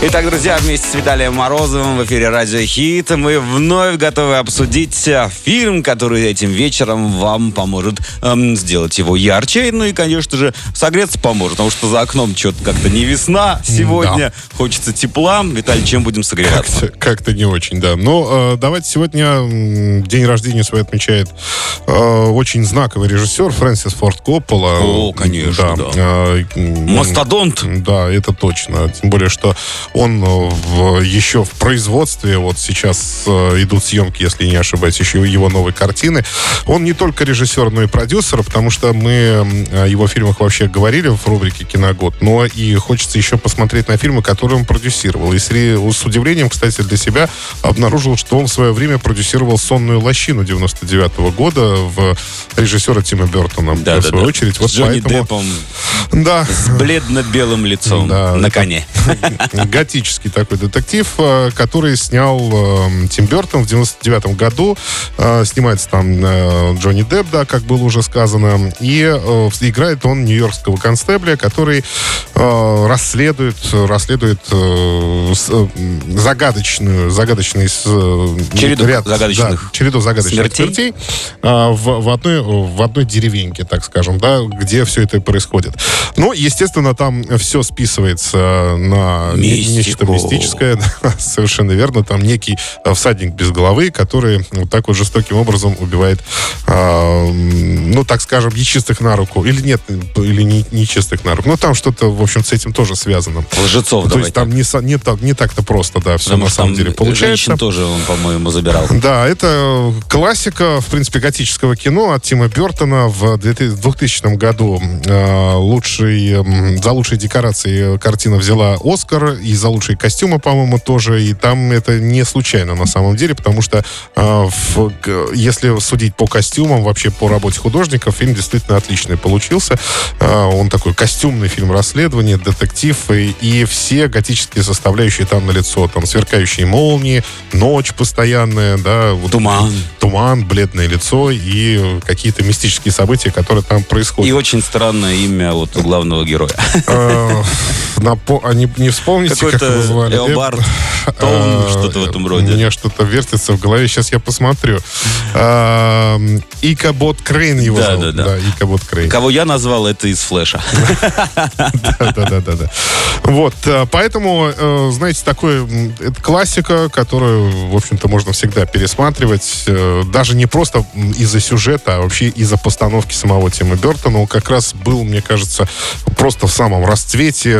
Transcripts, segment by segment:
Итак, друзья, вместе с Виталием Морозовым в эфире Радио Хит мы вновь готовы обсудить э, фильм, который этим вечером вам поможет эм, сделать его ярче. Ну и, конечно же, согреться поможет, потому что за окном что-то как-то не весна сегодня. Да. Хочется тепла. Виталий, чем будем согреваться? Как-то, как не очень, да. Но э, давайте сегодня день рождения свой отмечает э, очень знаковый режиссер Фрэнсис Форд Коппола. О, конечно, да. да. Э, Мастодонт. Да, это точно. Тем более, что он э, в, еще в производстве, вот сейчас э, идут съемки, если не ошибаюсь, еще его новой картины. Он не только режиссер, но и продюсер, потому что мы о его фильмах вообще говорили в рубрике «Киногод», но и хочется еще посмотреть на фильмы, которые он продюсировал. И с, с удивлением, кстати, для себя обнаружил, что он в свое время продюсировал «Сонную лощину» 99 -го года в режиссера Тима Бертона. Да, в свою да. очередь. Вот с Джонни поэтому... Деппом. Да. С бледно-белым лицом да, на коне. Готический такой детектив, э, который снял э, Тим Бертон в 99 году. Э, снимается там Джонни Депп, да, как было уже сказано. И играет он нью-йоркского констебля, который расследует, расследует загадочную, загадочный череду ряд, загадочных, да, череду загадочных смертей, смертей в, в, одной, в одной деревеньке, так скажем, да, где все это происходит. Ну, естественно, там все списывается на Мистику. нечто мистическое, да, совершенно верно. Там некий а, всадник без головы, который вот так вот жестоким образом убивает, э, ну, так скажем, нечистых на руку. Или нет, или не, нечистых на руку. Ну, там что-то, в общем, с этим тоже связано. Лжецов, То есть там не, не, так, не так-то просто, да, все Потому на самом деле получается. Женщин тоже он, по-моему, забирал. Да, это классика, в принципе, готического кино от Тима Бертона в 2000 году. Э, лучший, за лучшие декорации картина взяла Оскар, и за лучшие костюмы, по-моему, тоже. И там это не случайно на самом деле, потому что э, в, если судить по костюмам, вообще по работе художников, фильм действительно отличный получился. Э, он такой костюмный фильм расследования, детектив, и, и все готические составляющие там на лицо. Там сверкающие молнии, ночь постоянная, да. Вот, туман. Туман, бледное лицо и какие-то мистические события, которые там происходят. И очень странное имя вот у главного героя. Э, а не вспомните, как его звали? Элбард, Тоун, а, что-то в этом роде. Мне что-то вертится в голове, сейчас я посмотрю. Икабот Крейн его да, зовут. Да, да. Икабот Крейн. Кого я назвал, это из Флэша. Да-да-да. Вот, поэтому, э, знаете, такое, это классика, которую, в общем-то, можно всегда пересматривать. Э, даже не просто из-за сюжета, а вообще из-за постановки самого Тима Бертона. Он как раз был, мне кажется, просто в самом расцвете.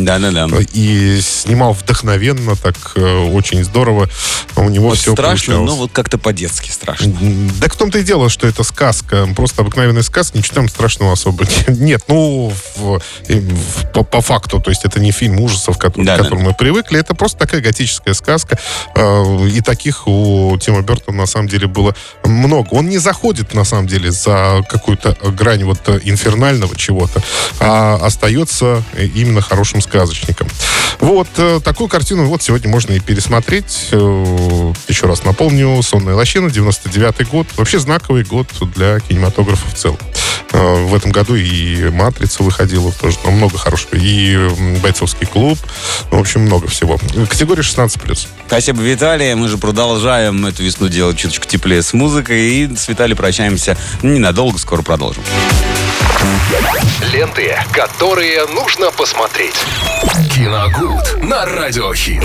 Да-да-да. И снимал вдохновенно, так э, очень здорово. У него вот все страшно, получалось. но вот как-то по-детски страшно. Да в том-то и дело, что это сказка. Просто обыкновенная сказка, ничего там страшного особо нет. Ну, в, в, по, по факту, то есть это не фильм ужасов, который, да, к которому да. мы привыкли. Это просто такая готическая сказка. Э, и таких у Тима Бертона на самом деле было много. Он не заходит, на самом деле, за какую-то грань вот инфернального чего-то, а остается именно хорошим сказочником. Вот э, такую картину вот сегодня можно и пересмотреть. Э, еще раз напомню, «Сонная лощина», 99 год. Вообще знаковый год для кинематографа в целом. Э, в этом году и «Матрица» выходила тоже, но много хорошего. И «Бойцовский клуб». В общем, много всего. Категория 16+. Спасибо, Виталий. Мы же продолжаем эту весну делать чуточку теплее с музыкой. И с Виталием прощаемся ненадолго. Скоро продолжим. Ленты, которые нужно посмотреть. Киногуд на радиохит.